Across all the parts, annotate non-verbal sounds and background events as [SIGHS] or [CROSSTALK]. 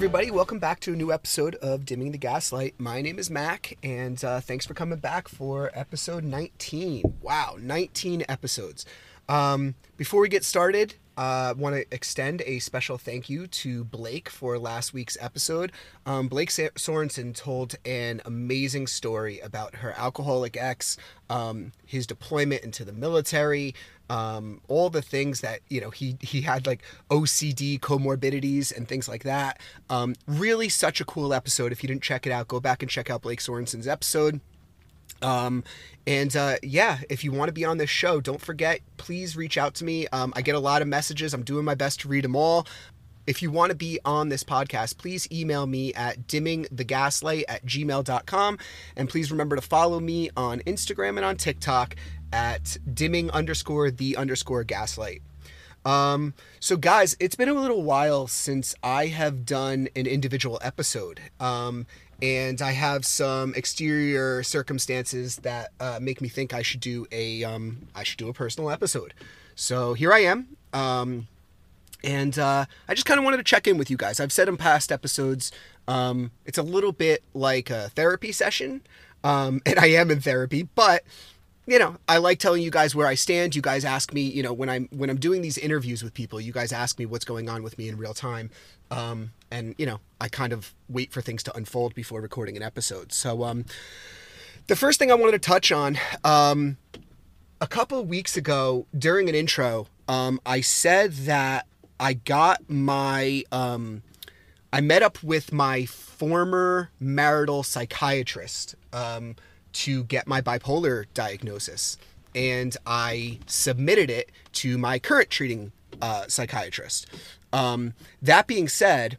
Everybody, welcome back to a new episode of Dimming the Gaslight. My name is Mac, and uh, thanks for coming back for episode 19. Wow, 19 episodes. Um, before we get started, uh, want to extend a special thank you to Blake for last week's episode. Um, Blake Sorensen told an amazing story about her alcoholic ex, um, his deployment into the military, um, all the things that you know he he had like OCD comorbidities and things like that. Um, really, such a cool episode. If you didn't check it out, go back and check out Blake Sorensen's episode. Um, and uh, yeah, if you want to be on this show, don't forget, please reach out to me. Um, I get a lot of messages. I'm doing my best to read them all. If you want to be on this podcast, please email me at dimmingthegaslight at gmail.com. And please remember to follow me on Instagram and on TikTok at dimming underscore the underscore gaslight. Um, so guys, it's been a little while since I have done an individual episode. Um, and I have some exterior circumstances that uh, make me think I should do a um, I should do a personal episode. So here I am. Um, and uh, I just kind of wanted to check in with you guys. I've said in past episodes, um, it's a little bit like a therapy session, um, [LAUGHS] and I am in therapy, but you know, I like telling you guys where I stand. You guys ask me, you know, when I'm when I'm doing these interviews with people, you guys ask me what's going on with me in real time, um, and you know, I kind of wait for things to unfold before recording an episode. So, um, the first thing I wanted to touch on, um, a couple weeks ago during an intro, um, I said that I got my, um, I met up with my former marital psychiatrist. Um, to get my bipolar diagnosis. And I submitted it to my current treating uh, psychiatrist. Um, that being said,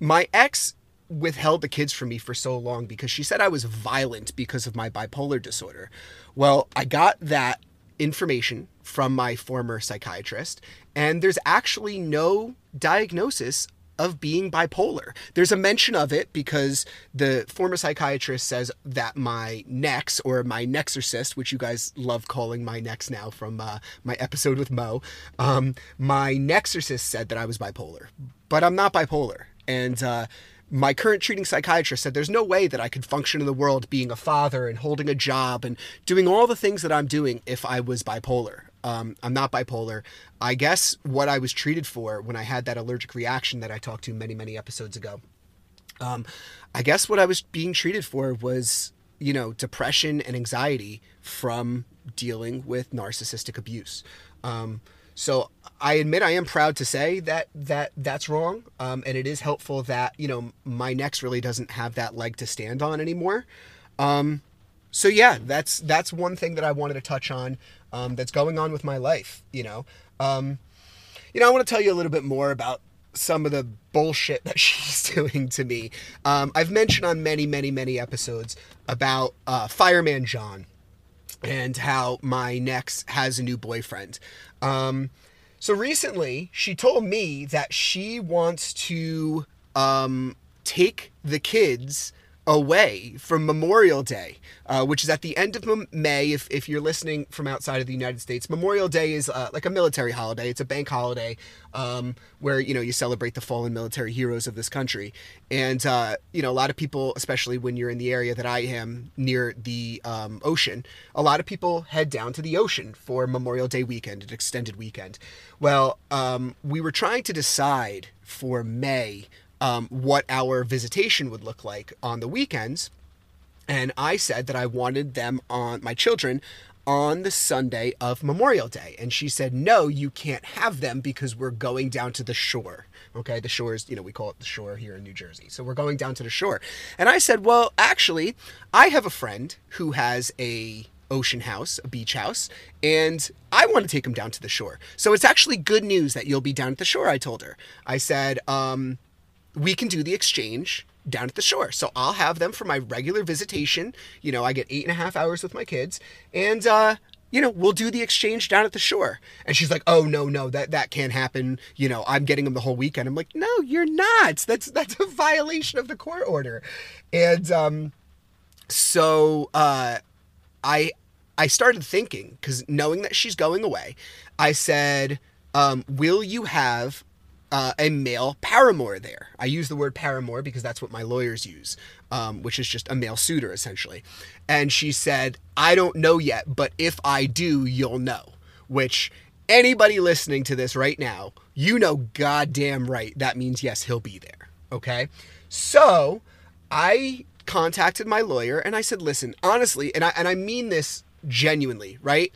my ex withheld the kids from me for so long because she said I was violent because of my bipolar disorder. Well, I got that information from my former psychiatrist, and there's actually no diagnosis of being bipolar. There's a mention of it because the former psychiatrist says that my nex or my nexorcist, which you guys love calling my nex now from uh, my episode with Mo, um, my nexorcist said that I was bipolar, but I'm not bipolar. And uh, my current treating psychiatrist said there's no way that I could function in the world being a father and holding a job and doing all the things that I'm doing if I was bipolar. Um, I'm not bipolar. I guess what I was treated for when I had that allergic reaction that I talked to many, many episodes ago. Um, I guess what I was being treated for was, you know, depression and anxiety from dealing with narcissistic abuse. Um, so I admit I am proud to say that that that's wrong, um, and it is helpful that you know my nex really doesn't have that leg to stand on anymore. Um, so yeah, that's that's one thing that I wanted to touch on um, that's going on with my life. You know, um, you know, I want to tell you a little bit more about some of the bullshit that [LAUGHS] she's doing to me. Um, I've mentioned on many, many, many episodes about uh, Fireman John and how my nex has a new boyfriend. Um, so recently, she told me that she wants to um, take the kids away from Memorial Day, uh, which is at the end of May. If, if you're listening from outside of the United States, Memorial Day is uh, like a military holiday. It's a bank holiday um, where you know you celebrate the fallen military heroes of this country. And uh, you know a lot of people, especially when you're in the area that I am near the um, ocean, a lot of people head down to the ocean for Memorial Day weekend, an extended weekend. Well, um, we were trying to decide for May um, what our visitation would look like on the weekends. And I said that I wanted them on my children on the Sunday of Memorial Day. And she said, No, you can't have them because we're going down to the shore. Okay, the shore is, you know, we call it the shore here in New Jersey. So we're going down to the shore. And I said, Well, actually, I have a friend who has a ocean house, a beach house, and I want to take him down to the shore. So it's actually good news that you'll be down at the shore, I told her. I said, um, we can do the exchange down at the shore. So I'll have them for my regular visitation. You know, I get eight and a half hours with my kids, and uh, you know, we'll do the exchange down at the shore. And she's like, "Oh no, no, that that can't happen. You know, I'm getting them the whole weekend." I'm like, "No, you're not. That's that's a violation of the court order." And um, so uh, I I started thinking because knowing that she's going away, I said, um, "Will you have uh, a male paramour there. I use the word paramour because that's what my lawyers use, um, which is just a male suitor essentially. And she said, I don't know yet, but if I do, you'll know. Which anybody listening to this right now, you know goddamn right that means yes, he'll be there. Okay? So I contacted my lawyer and I said, listen, honestly, and I and I mean this genuinely, right?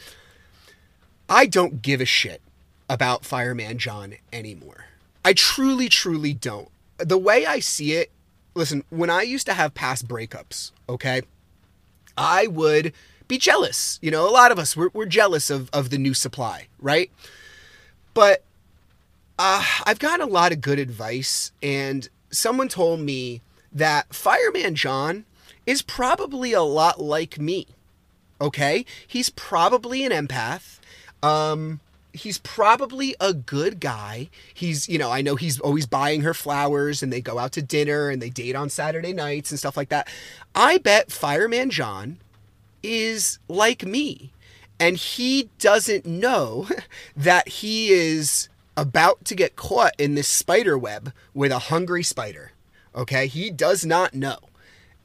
I don't give a shit about Fireman John anymore. I truly, truly don't. The way I see it, listen, when I used to have past breakups, okay, I would be jealous. You know, a lot of us, we're, we're jealous of, of the new supply, right? But uh, I've gotten a lot of good advice, and someone told me that Fireman John is probably a lot like me. Okay? He's probably an empath. Um, he's probably a good guy. He's, you know, I know he's always buying her flowers and they go out to dinner and they date on Saturday nights and stuff like that. I bet Fireman John is like me and he doesn't know [LAUGHS] that he is about to get caught in this spider web with a hungry spider. Okay? He does not know.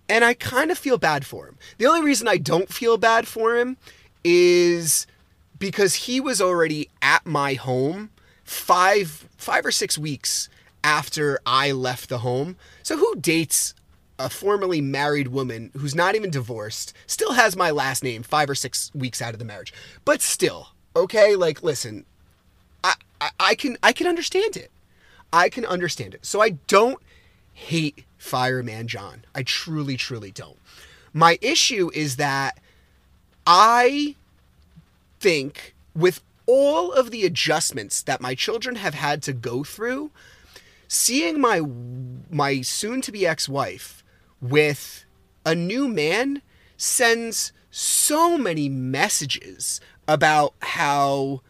And I kind of feel bad for him. The only reason I don't feel bad for him is because he was already at my home five five or six weeks after I left the home. So who dates a formerly married woman who's not even divorced, still has my last name five or six weeks out of the marriage. But still, okay, like listen, I, I, I can I can understand it. I can understand it. So I don't hate Fireman John. I truly, truly don't. My issue is that I think with all of the adjustments that my children have had to go through, seeing my my soon to be ex-wife with a new man sends so many messages about how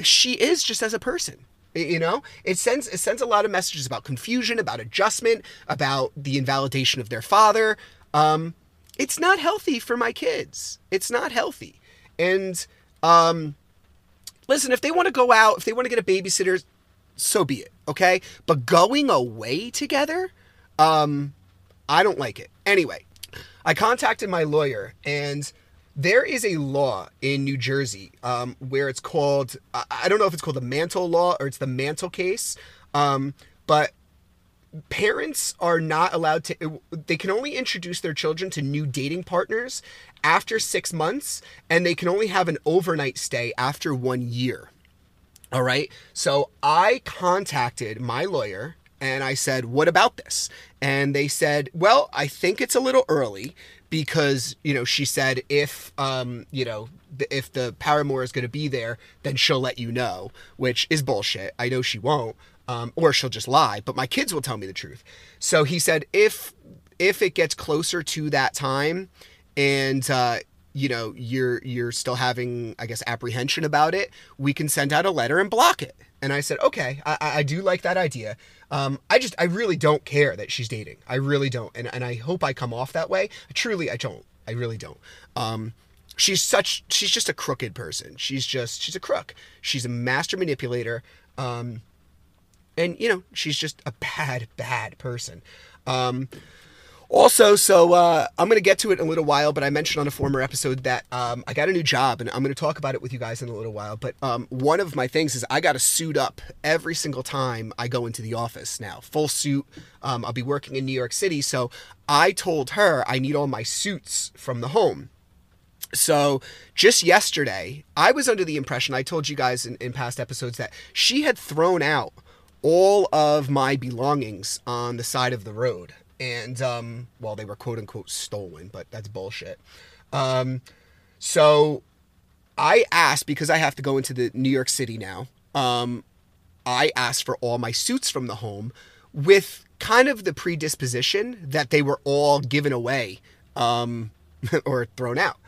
she is just as a person you know? It sends it sends a lot of messages about confusion about adjustment about the invalidation of their father. Um it's not healthy for my kids. It's not healthy and um, listen, if they want to go out, if they want to get a babysitter, so be it. Okay, but going away together, um, I don't like it. Anyway, I contacted my lawyer and there is a law in New Jersey um, where it's called I don't know if it's called the Mantle Law or it's the Mantle case, um, but parents are not allowed to they can only introduce their children to new dating partners after 6 months and they can only have an overnight stay after 1 year all right so i contacted my lawyer and i said what about this and they said well i think it's a little early because you know she said if um you know if the paramour is going to be there then she'll let you know which is bullshit i know she won't um, or she'll just lie. But my kids will tell me the truth. So he said if if it gets closer to that time, and uh, you know you're you're still having I guess apprehension about it, we can send out a letter and block it. And I said, okay, I, I do like that idea. Um, I just I really don't care that she's dating. I really don't, and and I hope I come off that way. Truly, I don't. I really don't. Um, she's such she's just a crooked person. She's just she's a crook. She's a master manipulator. Um, and you know she's just a bad bad person um, Also, so uh, I'm going to get to it in a little while, but I mentioned on a former episode that um, I got a new job, and I'm going to talk about it with you guys in a little while. But um, one of my things is I got to suit up every single time I go into the office now, full suit. Um, I'll be working in New York City, so I told her I need all my suits from the home. So just yesterday, I was under the impression I told you guys in, in past episodes that she had thrown out all of my belongings on the side of the road and um, well, they were quote unquote stolen, but that's bullshit. Um, so I asked because I have to go into the New York City now. Um, I asked for all my suits from the home with kind of the predisposition that they were all given away um, [LAUGHS] or thrown out.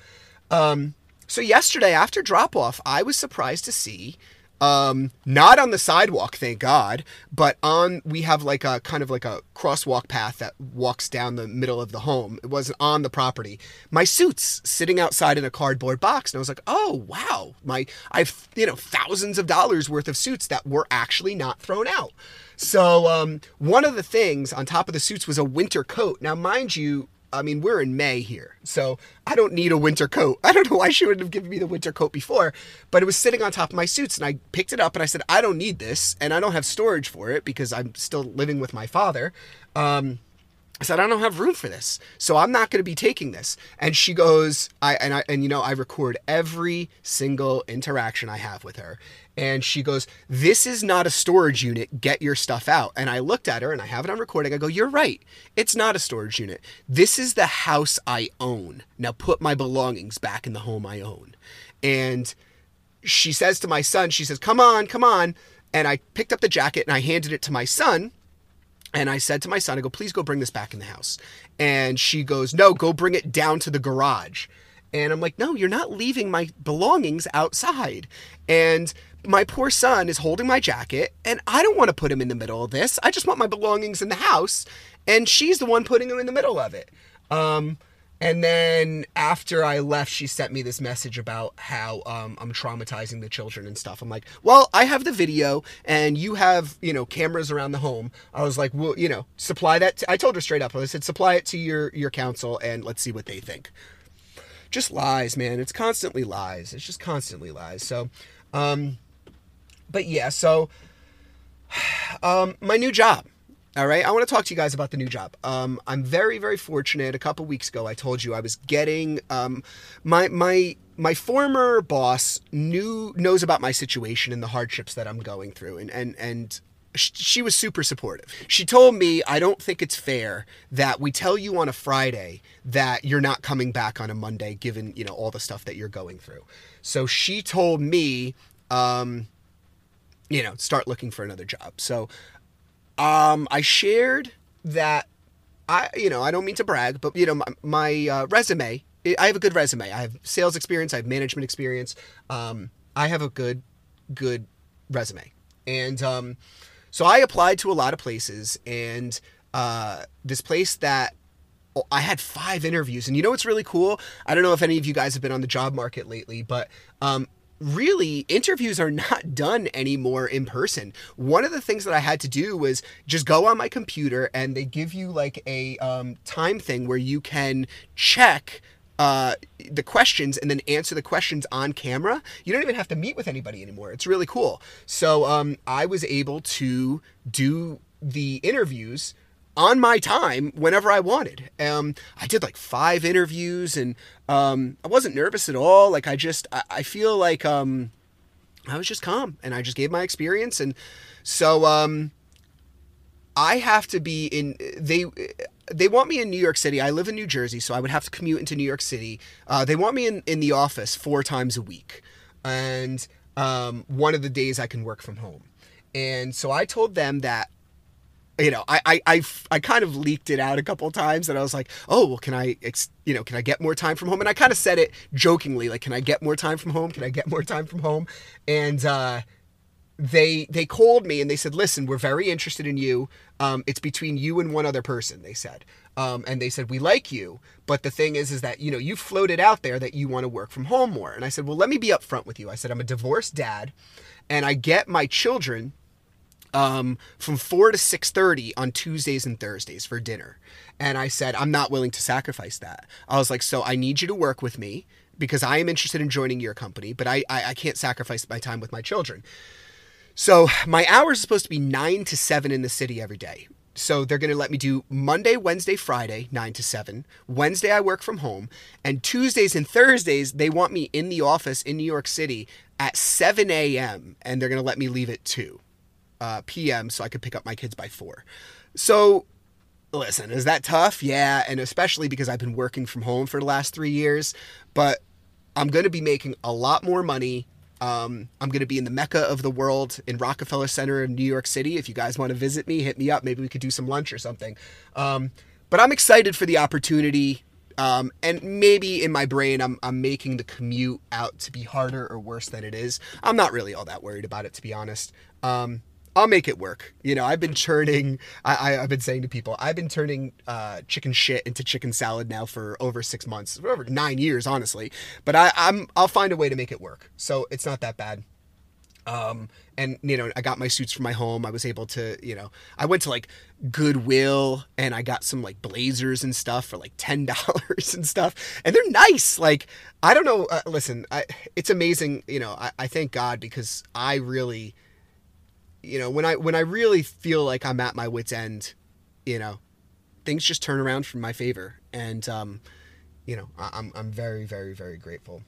Um, so yesterday after drop off, I was surprised to see um, not on the sidewalk, thank God, but on we have like a kind of like a crosswalk path that walks down the middle of the home. It wasn't on the property. My suits sitting outside in a cardboard box, and I was like, oh wow, my I've you know thousands of dollars worth of suits that were actually not thrown out. So um, one of the things on top of the suits was a winter coat. Now, mind you, I mean, we're in May here, so I don't need a winter coat. [LAUGHS] I don't know why she wouldn't have given me the winter coat before, but it was sitting on top of my suits, and I picked it up and I said, I don't need this, and I don't have storage for it because I'm still living with my father. Um, I said, I don't have room for this, so I'm not going to be taking this. And she goes, I and I and you know, I record every single interaction I have with her. And she goes, This is not a storage unit. Get your stuff out. And I looked at her and I have it on recording. I go, You're right. It's not a storage unit. This is the house I own. Now put my belongings back in the home I own. And she says to my son, She says, Come on, come on. And I picked up the jacket and I handed it to my son and I said to my son, I go, please go bring this back in the house. And she goes, no, go bring it down to the garage. And I'm like, no, you're not leaving my belongings outside. And my poor son is holding my jacket, and I don't want to put him in the middle of this. I just want my belongings in the house. And she's the one putting him in the middle of it. Um, and then after I left, she sent me this message about how um, I'm traumatizing the children and stuff. I'm like, well, I have the video, and you have, you know, cameras around the home. I was like, well, you know, supply that. To, I told her straight up. I said, supply it to your your counsel, and let's see what they think. Just lies, man. It's constantly lies. It's just constantly lies. So, um, but yeah. So, [SIGHS] um, my new job. All right, I want to talk to you guys about the new job. Um, I'm very, very fortunate. A couple weeks ago, I told you I was getting um, my my my former boss knew knows about my situation and the hardships that I'm going through, and and and she was super supportive. She told me, I don't think it's fair that we tell you on a Friday that you're not coming back on a Monday, given, you know, all the stuff that you're going through. So she told me, um, you know, start looking for another job. So um, I shared that I, you know, I don't mean to brag, but you know, my, my uh, resume. I have a good resume. I have sales experience. I have management experience. Um, I have a good, good resume, and um, so I applied to a lot of places. And uh, this place that oh, I had five interviews, and you know what's really cool? I don't know if any of you guys have been on the job market lately, but um, really interviews are [LAUGHS] not done anymore in person one of the things that i had to do was just go on my computer and they give you like a um, time thing where you can check uh, the questions and then answer the questions on camera. You don't even have to meet with anybody anymore. It's really cool. So um, I was able to do the interviews on my time whenever I wanted. Um, I did like five interviews and um, I wasn't nervous at all. Like I just, I, I feel like um, I was just calm and I just gave my experience. And so um, I have to be in, they, they want me in New York City. I live in New Jersey, so I would have to commute into New York City. Uh, they want me in, in the office four times a week. And um, one of the days I can work from home. And so I told them that you know, I, I, I, I, kind of leaked it out a couple times and I was like, oh, well, can I, you know, can I get more time from home? And I kind of said it jokingly, like, can I get more time from home? Can I get more time from home? And, uh, they, they called me and they said, listen, we're very interested in you. Um, it's between you and one other person, they said. Um, and they said, we like you. But the thing is, is that, you know, you floated out there that you want to work from home more. And I said, well, let me be upfront with you. I said, I'm a divorced dad and I get my children um, from 4 to 6.30 on tuesdays and thursdays for dinner and i said i'm not willing to sacrifice that i was like so i need you to work with me because i am interested in joining your company but i, I, I can't sacrifice my time with my children so my hours are supposed to be 9 to 7 in the city every day so they're going to let me do Monday, Wednesday, Friday, 9 to 7. Wednesday, I work from home. And Tuesdays and Thursdays, they want me in the office in New York City at 7 a.m. And they're going to let me leave at 2 uh, p.m. so I could pick up my kids by 4. So listen, is that tough? Yeah. And especially because I've been working from home for the last three years. But I'm going to be making a lot more money um, I'm going to be in the mecca of the world in Rockefeller Center in New York City. If you guys want to visit me, hit me up. Maybe we could do some lunch or something. Um, but I'm excited for the opportunity. Um, and maybe in my brain, I'm, I'm making the commute out to be harder or worse than it is. I'm not really all that worried about it, to be honest. Um, I'll make it work. You know, I've been turning. I, I have been saying to people, I've been turning uh, chicken shit into chicken salad now for over six months, over nine years, honestly. But I, I'm I'll find a way to make it work. So it's not that bad. Um, and you know, I got my suits from my home. I was able to, you know, I went to like Goodwill and I got some like blazers and stuff for like ten [LAUGHS] dollars and stuff, and they're nice. Like I don't know. Uh, listen, I, it's amazing. You know, I, I thank God because I really you know, when I when I really feel like I'm at my wits end, you know, things just turn around for my favor, and um, you know, I'm I'm very very very grateful.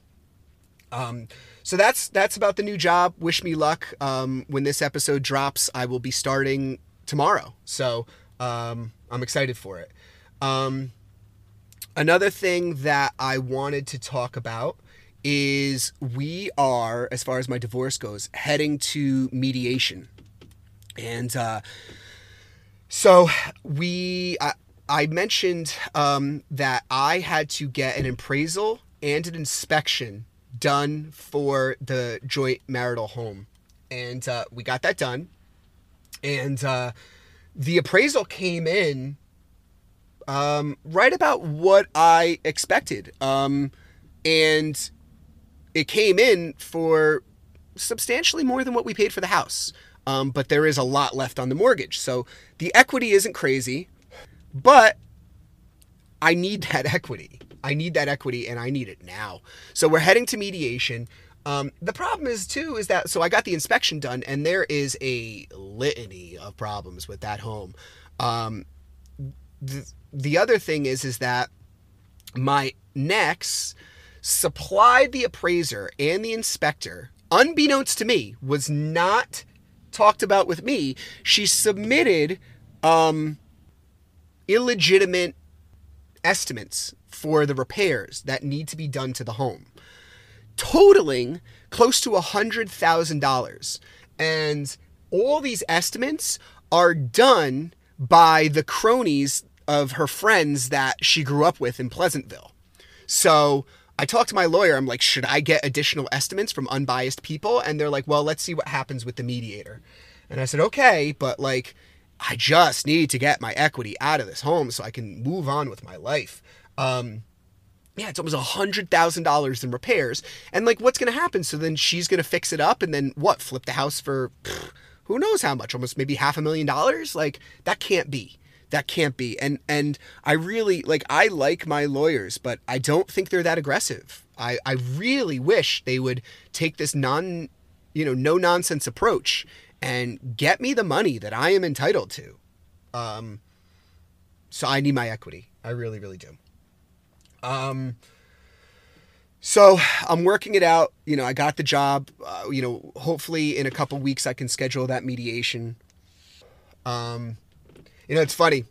Um, so that's that's about the new job. Wish me luck. Um, when this episode drops, I will be starting tomorrow, so um, I'm excited for it. Um, another thing that I wanted to talk about is we are, as far as my divorce goes, heading to mediation. And uh, so we, I, I mentioned um, that I had to get an appraisal and an inspection done for the joint marital home. And uh, we got that done. And uh, the appraisal came in um, right about what I expected. Um, and it came in for substantially more than what we paid for the house um, but there is a lot left on the mortgage. So the equity isn't crazy, but I need [LAUGHS] that equity. I need that equity and I need it now. So we're heading to mediation. Um, the problem is too is that so I got the inspection done and there is a litany of problems with that home. Um, the, the other thing is is that my nex supplied the appraiser and the inspector, unbeknownst to me, was not talked about with me, she submitted um, illegitimate estimates for the repairs that need to be done to the home, totaling close to a $100,000. And all these estimates are done by the cronies of her friends that she grew up with in Pleasantville. So I talked to my lawyer. I'm like, should I get additional estimates from unbiased people? And they're like, well, let's see what happens with the mediator. And I said, okay, but like, I just need to get my equity out of this home so I can move on with my life. Um, yeah, it's almost a hundred thousand dollars in repairs. And like, what's to happen? So then she's to fix it up and then what? Flip the house for pff, who knows how much? Almost maybe half a million dollars? Like, that can't be that can't be. And and i really like i like my lawyers but i don't think they're that aggressive. I i really wish they would take this non you know no nonsense approach and get me the money that i am entitled to. Um so i need my equity. I really really do. Um so i'm working it out. You know i got the job. Uh, you know hopefully in a couple weeks i can schedule that mediation. Um you know, it's funny.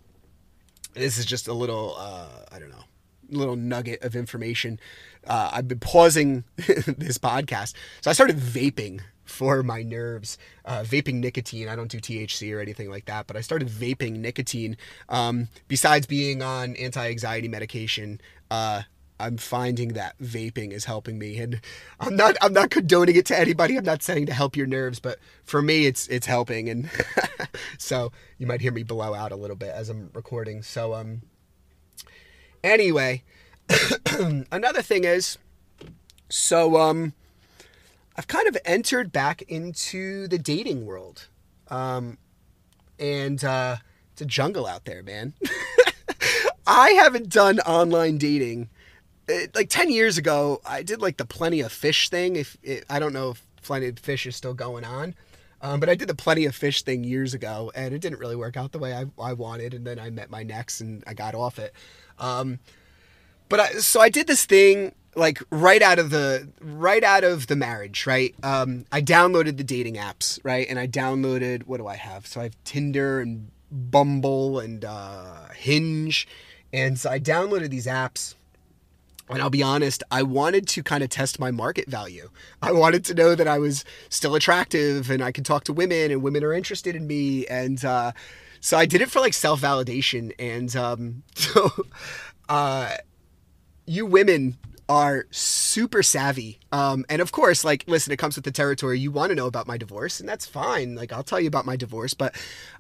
This is just a little, uh, I don't know, little nugget of information. Uh, I've been pausing [LAUGHS] this podcast. So I started vaping for my nerves, uh, vaping nicotine. I don't do THC or anything like that, but I started vaping nicotine. Um, besides being on anti anxiety medication, uh, I'm finding that vaping is helping me, and I'm not I'm not condoning it to anybody. I'm not saying to help your nerves, but for me, it's it's helping, and [LAUGHS] so you might hear me blow out a little bit as I'm recording. So um, anyway, [CLEARS THROAT] another thing is, so um, I've kind of entered back into the dating world. Um, and uh, it's a jungle out there, man. [LAUGHS] I haven't done online dating. It, like 10 years ago, I did like the Plenty of Fish thing. If it, I don't know if Plenty of Fish is still going on. Um, but I did the Plenty of Fish thing years ago, and it didn't really work out the way I, I wanted. And then I met my nex, and I got off it. Um, but I, so I did this thing like right out of the right out of the marriage, right? Um, I downloaded the dating apps, right? And I downloaded what do I have? So I have Tinder and Bumble and uh, Hinge, and so I downloaded these apps. And I'll be honest, I wanted to kind of test my market value. I wanted to know that I was still attractive and I could talk to women and women are interested in me. And uh, so I did it for like self validation. And um, [LAUGHS] so uh, you women are super savvy. Um, and of course, like, listen, it comes with the territory. You want to know about my divorce, and that's fine. Like, I'll tell you about my divorce, but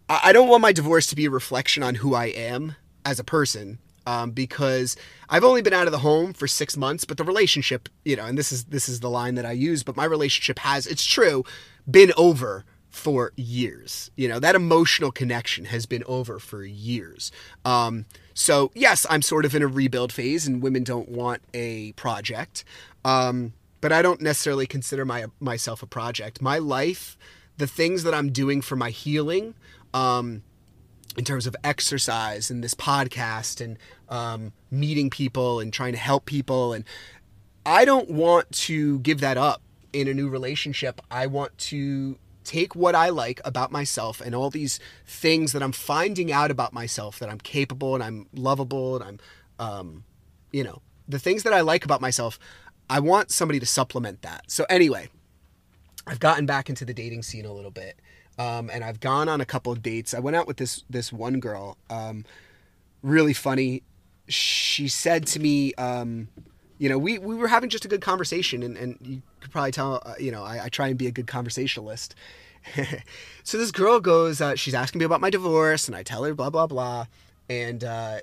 I don't want my divorce to be a reflection on who I am as a person. Um, because I've only been out of the home for six months, but the relationship, you know, and this is this is the line that I use, but my relationship has, it's true, been over for years. You know, that emotional connection has been over for years. Um, so, yes, I'm sort of in a rebuild phase, and women don't want a project. Um, but I don't necessarily consider my myself a project. My life, the things that I'm doing for my healing, um, in terms of exercise and this podcast and um, meeting people and trying to help people, and I don't want to give that up in a new relationship. I want to take what I like about myself and all these things that I'm finding out about myself that I'm capable and I'm lovable and I'm, um, you know, the things that I like about myself. I want somebody to supplement that. So anyway, I've gotten back into the dating scene a little bit, um, and I've gone on a couple of dates. I went out with this this one girl, um, really funny. She said to me, um, you know, we, we were having just a good conversation, and, and you could probably tell, uh, you know, I, I, try and be a good conversationalist. [LAUGHS] so this girl goes, uh, she's asking me about my divorce, and I tell her blah blah blah, and uh,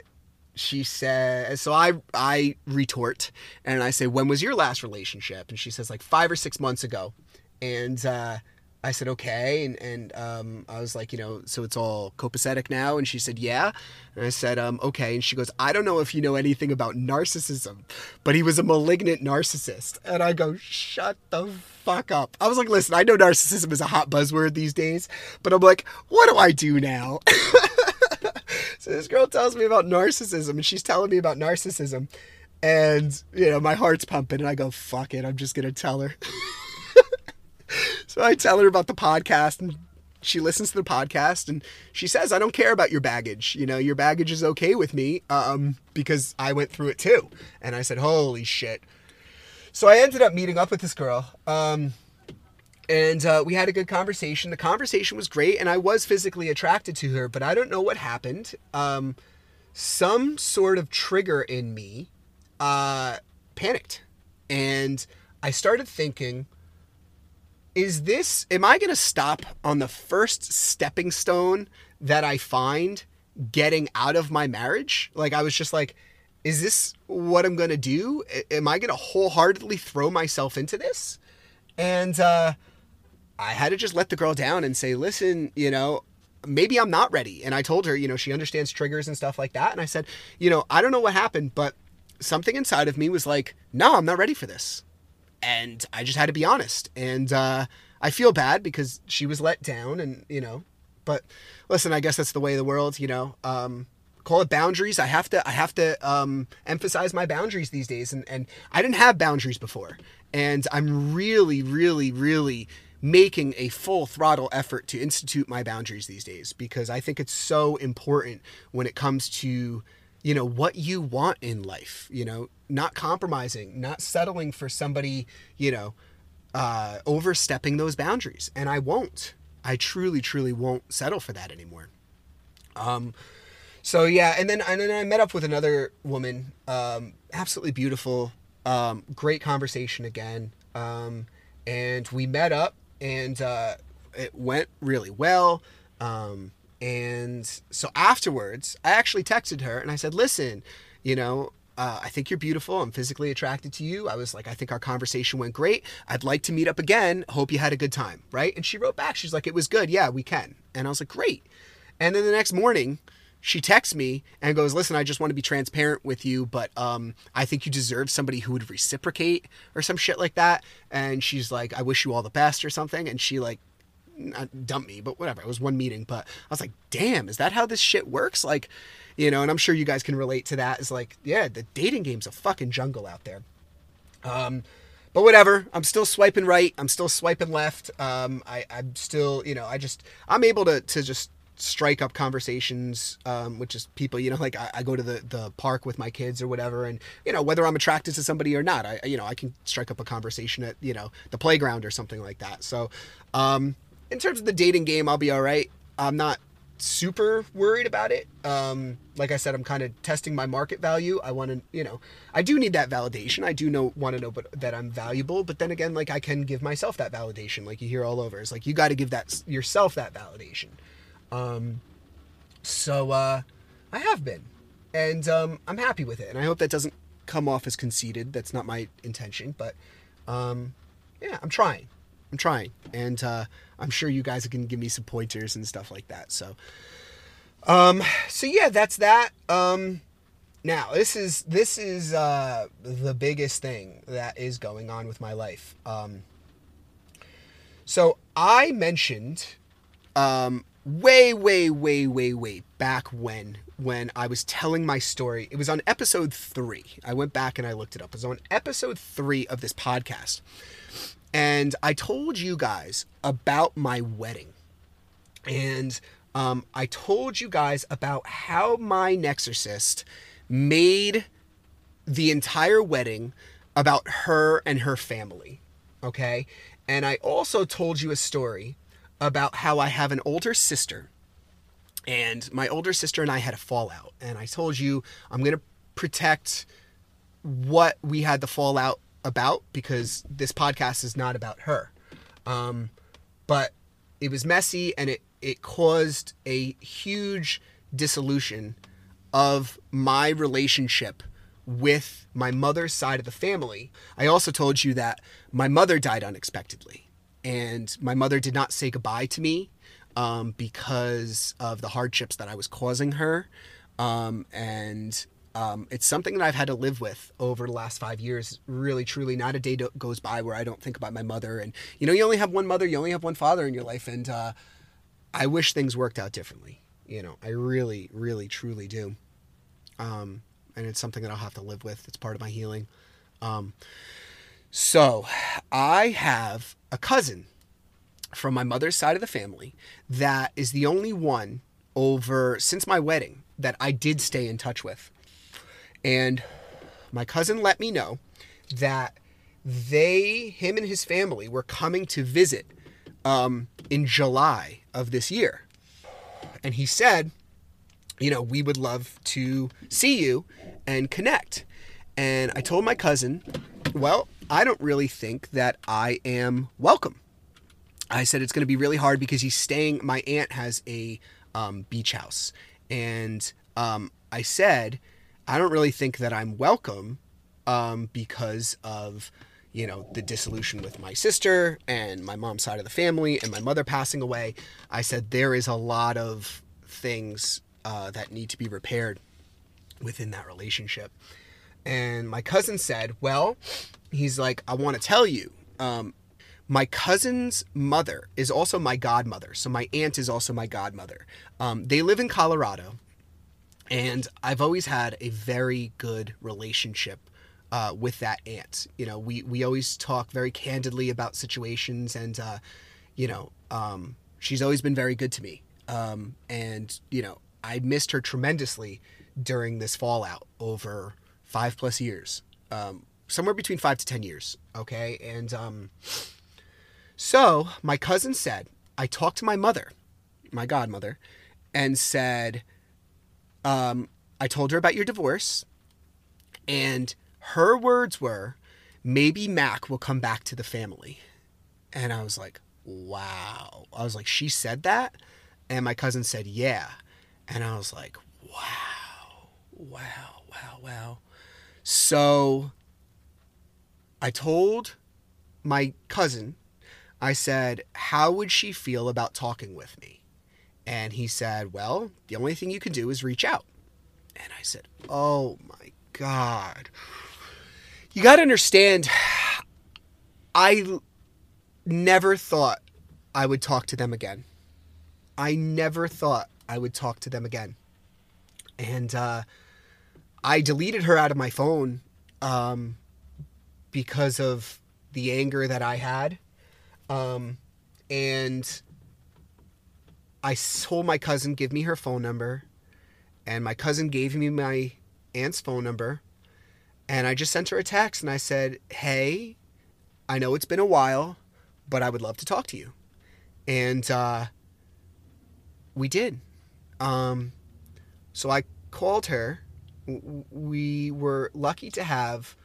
she says, so I I retort, and I say, when was your last relationship? And she says like five or six months ago, and uh, I said, okay. And, and um, I was like, you know, so it's all copacetic now? And she said, yeah. And I said, um, okay. And she goes, I don't know if you know anything about narcissism, but he was a malignant narcissist. And I go, shut the fuck up. I was like, listen, I know narcissism is a hot buzzword these days, but I'm like, what do I do now? [LAUGHS] so this girl tells me about narcissism and she's telling me about narcissism. And, you know, my heart's pumping and I go, fuck it. I'm just going to tell her. [LAUGHS] [LAUGHS] so I tell her about the podcast and she listens to the podcast and she says, I don't care about your baggage. You know, your baggage is okay with me um, because I went through it too. And I said, holy shit. So I ended up meeting up with this girl. Um, and uh, we had a good conversation. The conversation was great, and I was physically attracted to her, but I don't know what happened. Um, some sort of trigger in me uh, panicked. And I started thinking, is this am i going to stop on the first stepping stone that i find getting out of my marriage? Like i was just like is this what i'm going to do am i going to wholeheartedly throw myself into this? And uh, i had to just let the girl down and say listen you know maybe i'm not ready. And i told her you know she understands triggers and stuff like that. And i said you know i don't know what happened but something inside of me was like no i'm not ready for this and I just had to be honest. And uh, I feel bad because she was let down, and you know, but listen, I guess that's the way of the world. You know, um, call it boundaries. I have to I have to um, emphasize my boundaries these days, and and I didn't have boundaries before, and I'm really, really, really making a full throttle effort to institute my boundaries these days because I think it's so important when it comes to you know what you want in life you know not compromising not settling for somebody you know uh, overstepping those boundaries. And i won't. I truly truly won't settle for that anymore. Um so yeah and then and then i met up with another woman um absolutely beautiful um great conversation again um and we met up and uh it went really well. Um and so afterwards, I actually texted her and I said, listen, you know, uh, I think you're beautiful. I'm physically attracted to you. I was like, I think our conversation went great. I'd like to meet up again. Hope you had a good time. Right. And she wrote back, she's like, it was good. Yeah, we can. And I was like, great. And then the next morning, she texts me and goes, "Listen, I just want to be transparent with you, but um, I think you deserve somebody who would reciprocate or some shit like that." And she's like, "I wish you all the best" or something. And she like not dump me, but whatever. It was one meeting, but I was like, "Damn, is that how this shit works?" Like, you know. And I'm sure you guys can relate to that. Is like, yeah, the dating game's a fucking jungle out there. Um, but whatever. I'm still swiping right. I'm still swiping left. Um, I, I'm still, you know, I just I'm able to to just strike up conversations um, with just people you know [LAUGHS] like I, I, go to the, the park with my kids or whatever and you know whether i'm attracted to somebody or not i you know i can strike up a conversation at you know the playground or something like that so um, in terms of the dating game i'll be all right i'm not super worried about it um, like i said i'm kind of testing my market value i want to you know i do need that validation i do know want to know but, that i'm valuable but then again like i can give myself that validation like you hear all over it's like you got to give that yourself that validation um, so uh, I have been, and um, I'm happy with it. And I hope that doesn't come off as conceited. That's not my intention, but um, yeah, I'm trying. I'm trying, and uh, I'm sure you guys can give me some pointers and stuff like that. So, um, so yeah, that's that. Um, now this is this is uh, the biggest thing that is going on with my life. Um, so I mentioned um, way, way, way, way, way back when when I was telling my story. It was on episode three. I went back and I looked it up. It was on episode three of this podcast. And I told you guys about my wedding. And um, I told you guys about how my Nexorcist made the entire wedding about her and her family. Okay. And I also told you a story about how I have an older sister, and my older sister and I had a fallout. And I told you I'm going to protect what we had the fallout about because this podcast is not about her. Um, but it was messy and it, it caused a huge dissolution of my relationship with my mother's side of the family. I also told you that my mother died unexpectedly and my mother did not say goodbye to me um, because of the hardships that I was causing her. Um, and um, it's something that I've had to live with over the last five years. Really, truly, not a day goes by where I don't think about my mother. And you know, you only have one mother, you only have one father in your life, and uh, I wish things worked out differently. You know, I really, really, truly do. Um, and it's something that I'll have to live with. It's part of my healing. Um, so, I have a cousin from my mother's side of the family that is the only one over since my wedding that I did stay in touch with. And my cousin let me know that they, him and his family, were coming to visit um, in July of this year. And he said, you know, we would love to see you and connect. And I told my cousin, well, I don't really think that I am welcome. I said it's going to be really hard because he's staying. My aunt has a um, beach house, and um, I said I don't really think that I'm welcome um, because of you know the dissolution with my sister and my mom's side of the family and my mother passing away. I said there is a lot of things uh, that need to be repaired within that relationship. And my cousin said, Well, he's like, I want to tell you, um, my cousin's mother is also my godmother. So my aunt is also my godmother. Um, they live in Colorado, and I've always had a very good relationship uh, with that aunt. You know, we we always talk very candidly about situations, and uh, you know, um, she's always been very good to me. Um, and you know, I missed her tremendously during this fallout over five plus years. Um, somewhere between five to 10 years. Okay. And um, so my cousin said, I talked to my mother, my godmother, and said, um, I told her about your divorce. And her words were, maybe Mac will come back to the family. And I was like, wow. I was like, she said that? And my cousin said, yeah. And I was like, wow, wow, wow, wow. So I told my cousin, I said, How would she feel about talking with me? And he said, Well, the only thing you can do is reach out. And I said, Oh my God. You got to understand, I never thought I would talk to them again. I never thought I would talk to them again. And uh, I deleted her out of my phone um, because of the anger that I had. Um, and I told my cousin, give me her phone number. And my cousin gave me my aunt's phone number. And I just sent her a text and I said, hey, I know it's been a while, but I would love to talk to you. And uh, we did. Um, so I called her. We were lucky to have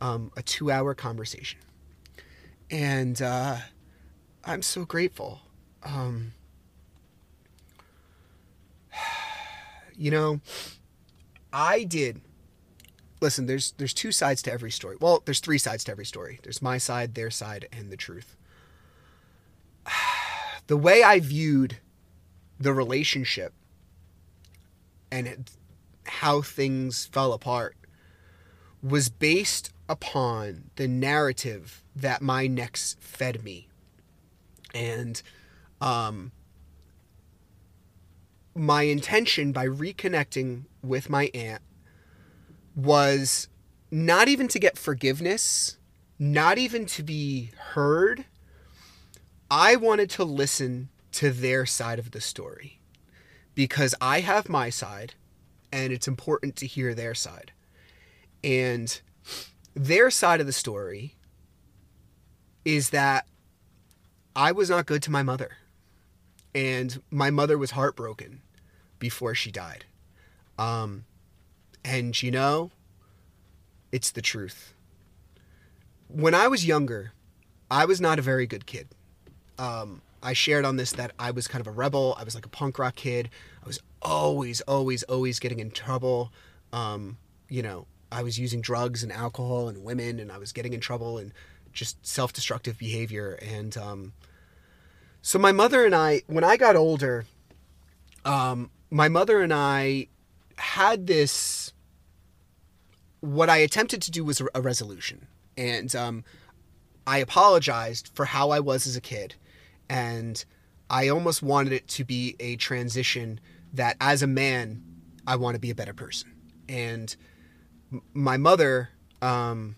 um, a two hour conversation. And uh, I'm so grateful. Um, you know, I did. Listen, there's there's two sides to every story. Well, there's three sides to every story. There's my side, their side, and the truth. [SIGHS] The way I viewed the relationship and how things fell apart was based upon the narrative that my nex fed me. And um, my intention by reconnecting with my aunt was not even to get forgiveness, not even to be heard. I wanted to listen to their side of the story because I have my side and it's important to hear their side. And their side of the story is that I was not good to my mother. And my mother was heartbroken before she died. Um, and you know, it's the truth. When I was younger, I was not a very good kid. Um, I shared on this that I was kind of a rebel. I was like a punk rock kid. I was always, always, always getting in trouble. Um, you know, I was using drugs and alcohol and women, and I was getting in trouble and just self destructive behavior. And um, so my mother and I, when I got older, um, my mother and I had this. What I attempted to do was a resolution, and um, I apologized for how I was as a kid, and I almost wanted it to be a transition that, as a man, I want to be a better person. And my mother um,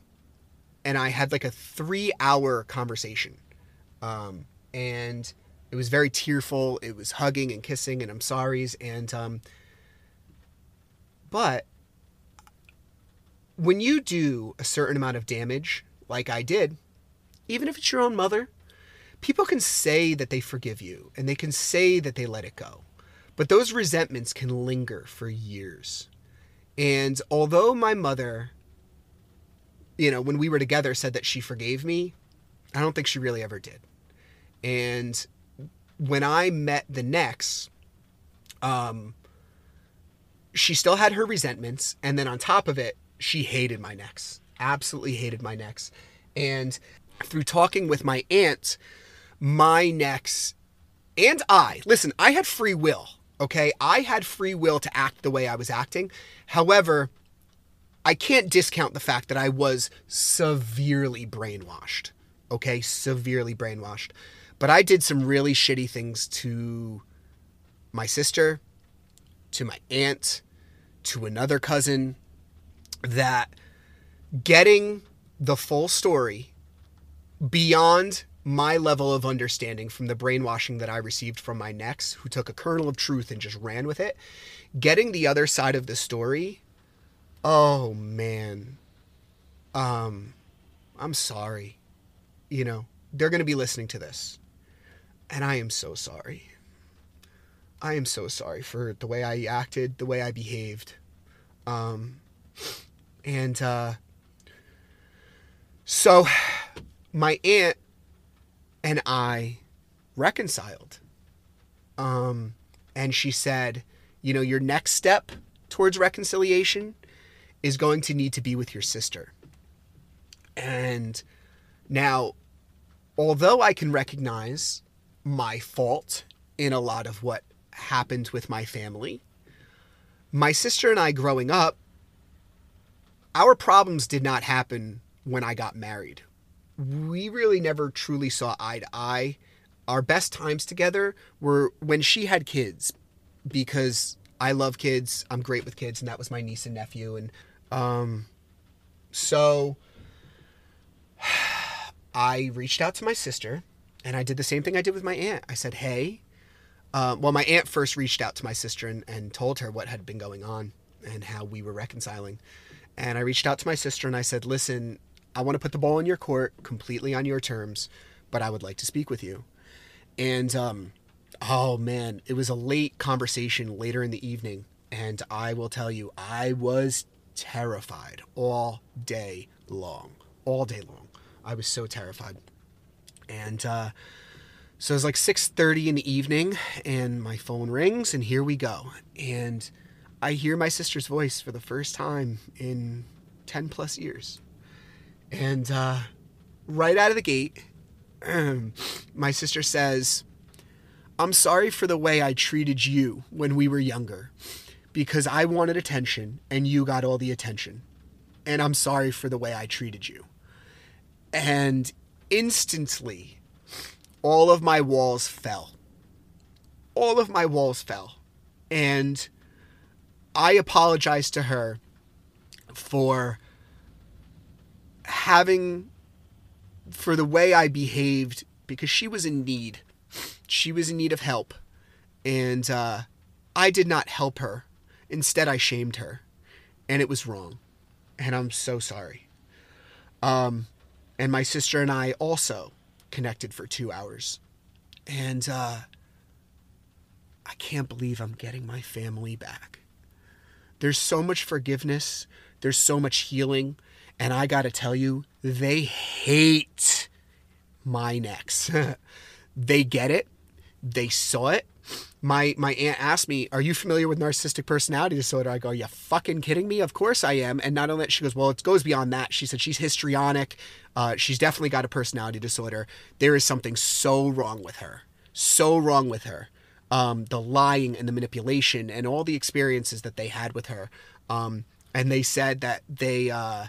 and I had like a three-hour conversation, um, and it was very tearful. It was hugging and kissing and I'm sorry's and um, but when you do a certain amount of damage, like I did, even if it's your own mother, people can say that they forgive you and they can say that they let it go. But those resentments can linger for years. And although my mother, you know, when we were together said that she forgave me, I don't think she really ever did. And when I met the nex, um, she still had her resentments. And then on top of it, she hated my nex, absolutely hated my nex. And through talking with my aunt, my nex and I, listen, I had free will. Okay. I had free will to act the way I was acting. However, I can't discount the fact that I was severely brainwashed. Okay. Severely brainwashed. But I did some really shitty things to my sister, to my aunt, to another cousin that getting the full story beyond my level of understanding from the brainwashing that I received from my nex, who took a kernel of truth and just ran with it, getting the other side of the story, oh man. Um I'm sorry. You know, they're going to be listening to this. And I am so sorry. I am so sorry for the way I acted, the way I behaved. Um and uh so my aunt and I reconciled. Um, and she said, you know, your next step towards reconciliation is going to need to be with your sister. And now, although I can recognize my fault in a lot of what happened with my family. My sister and I growing up, our problems did not happen when I got married. We really never truly saw eye to eye. Our best times together were when she had kids because I love kids. I'm great with kids, and that was my niece and nephew. And um, so [SIGHS] I reached out to my sister and I did the same thing I did with my aunt. I said, Hey, um, well, my aunt first reached out to my sister and, and told her what had been going on and how we were reconciling. And I reached out to my sister and I said, Listen, I want to put the ball in your court completely on your terms, but I would like to speak with you. And, um, oh man, it was a late conversation later in the evening. And I will tell you, I was terrified all day long. All day long. I was so terrified. And uh, so it's like 6:30 in the evening, and my phone rings, and here we go. And I hear my sister's voice for the first time in 10 plus years. And uh, right out of the gate, [CLEARS THROAT] my sister says, I'm sorry for the way I treated you when we were younger because I wanted attention and you got all the attention. And I'm sorry for the way I treated you. And instantly, all of my walls fell. All of my walls fell. And I apologized to her for having, for the way I behaved because she was in need. She was in need of help. And uh, I did not help her. Instead, I shamed her. And it was wrong. And I'm so sorry. Um, and my sister and I also connected for two hours. And uh, I can't believe I'm getting my family back. There's so much forgiveness, there's so much healing. And I got to tell you, they hate my nex. [LAUGHS] they get it, they saw it. My my aunt asked me, "Are you familiar with narcissistic personality disorder?" I go, "You fucking kidding me? Of course I am." And not only that, she goes, "Well, it goes beyond that." She said she's histrionic. Uh, she's definitely got a personality disorder. There is something so wrong with her, so wrong with her. Um, the lying and the manipulation and all the experiences that they had with her. Um, and they said that they uh,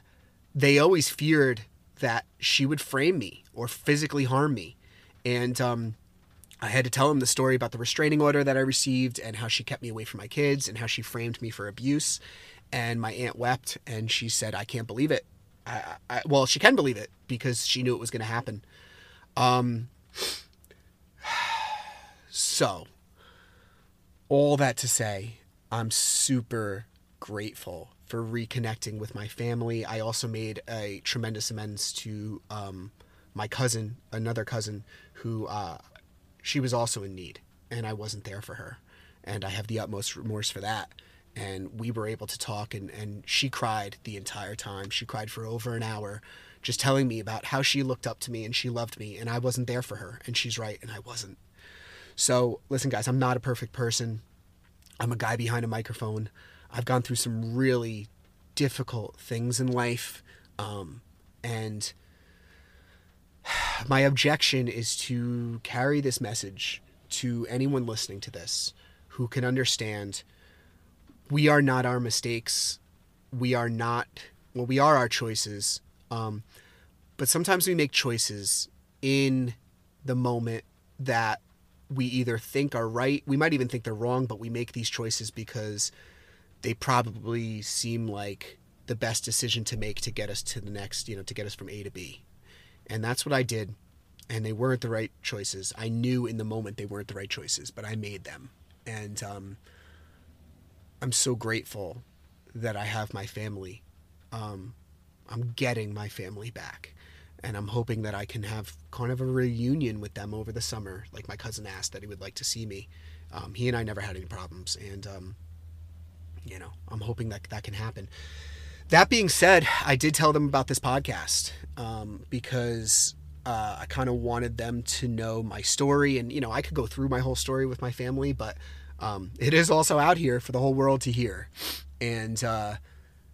they always feared that she would frame me or physically harm me. And um, I had to tell him the story about the restraining order that I received and how she kept me away from my kids and how she framed me for abuse. And my aunt wept and she said, I can't believe it. I, I, well, she can believe it because she knew it was going to happen. Um, [SIGHS] so, all that to say, I'm super grateful for reconnecting with my family. I also made a tremendous amends to um, my cousin, another cousin, who uh, she was also in need, and I wasn't there for her. And I have the utmost remorse for that. And we were able to talk and, and she cried the entire time. She cried for over an hour just telling me about how she looked up to me and she loved me and i wasn't there for her and she's right and i wasn't. So listen guys i'm not a perfect person. I'm a guy behind a microphone. I've gone through some really difficult things in life um, and my objection is to carry this message to anyone listening to this who can understand we are not our mistakes. We are not, well, we are our choices. Um, but sometimes we make choices in the moment that we either think are right. We might even think they're wrong, but we make these choices because they probably seem like the best decision to make to get us to the next, you know, to get us from A to B. And that's what I did. And they weren't the right choices. I knew in the moment they weren't the right choices, but I made them. And um, I'm so grateful that I have my family. Um, I'm getting my family back. And I'm hoping that I can have kind of a reunion with them over the summer. Like my cousin asked that he would like to see me. Um, he and I never had any problems. And, um, you know, I'm hoping that that can happen. That being said, I did tell them about this podcast um, because uh, I kind of wanted them to know my story. And, you know, I could go through my whole story with my family, but um, it is also out here for the whole world to hear. And uh,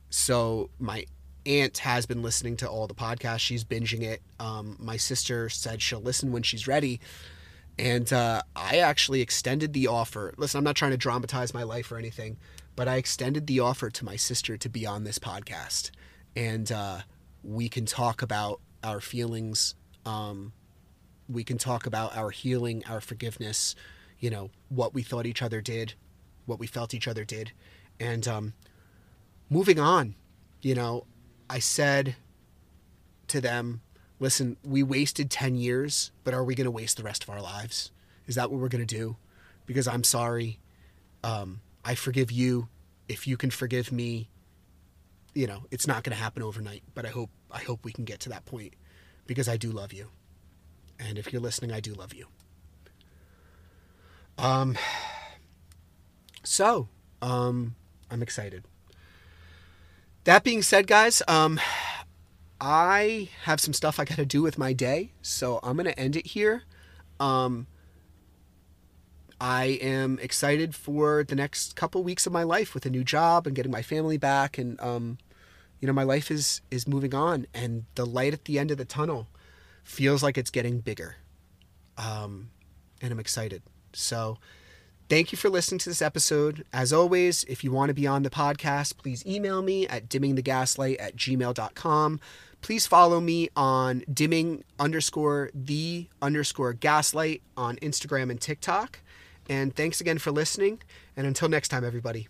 so my aunt has been listening to all the podcasts. She's binging it. Um, my sister said she'll listen when she's ready. And uh, I actually extended the offer. Listen, I'm not trying to dramatize my life or anything, but I extended the offer to my sister to be on this podcast. And uh, we can talk about our feelings. Um, we can talk about our healing, our forgiveness, you know, what we thought each other did, what we felt each other did. And um, moving on, you know, I said to them, listen, we wasted 10 years, but are we going to waste the rest of our lives? Is that what we're going to do? Because I'm sorry. Um, I forgive you. If you can forgive me, you know, it's not going to happen overnight, but I hope, I hope we can get to that point because I do love you. And if you're listening, I do love you. Um, so, um, I'm excited. That being said, guys, um, I have some stuff I got to do with my day, so I'm going to end it here. Um, I am excited for the next couple weeks of my life with a new job and getting my family back, and um, you know, my life is is moving on, and the light at the end of the tunnel feels like it's getting bigger, um, and I'm excited. So. Thank you for listening to this episode. As always, if you want to be on the podcast, please email me at dimmingthegaslight at gmail.com. Please follow me on dimming underscore the underscore gaslight on Instagram and TikTok. And thanks again for listening. And until next time, everybody.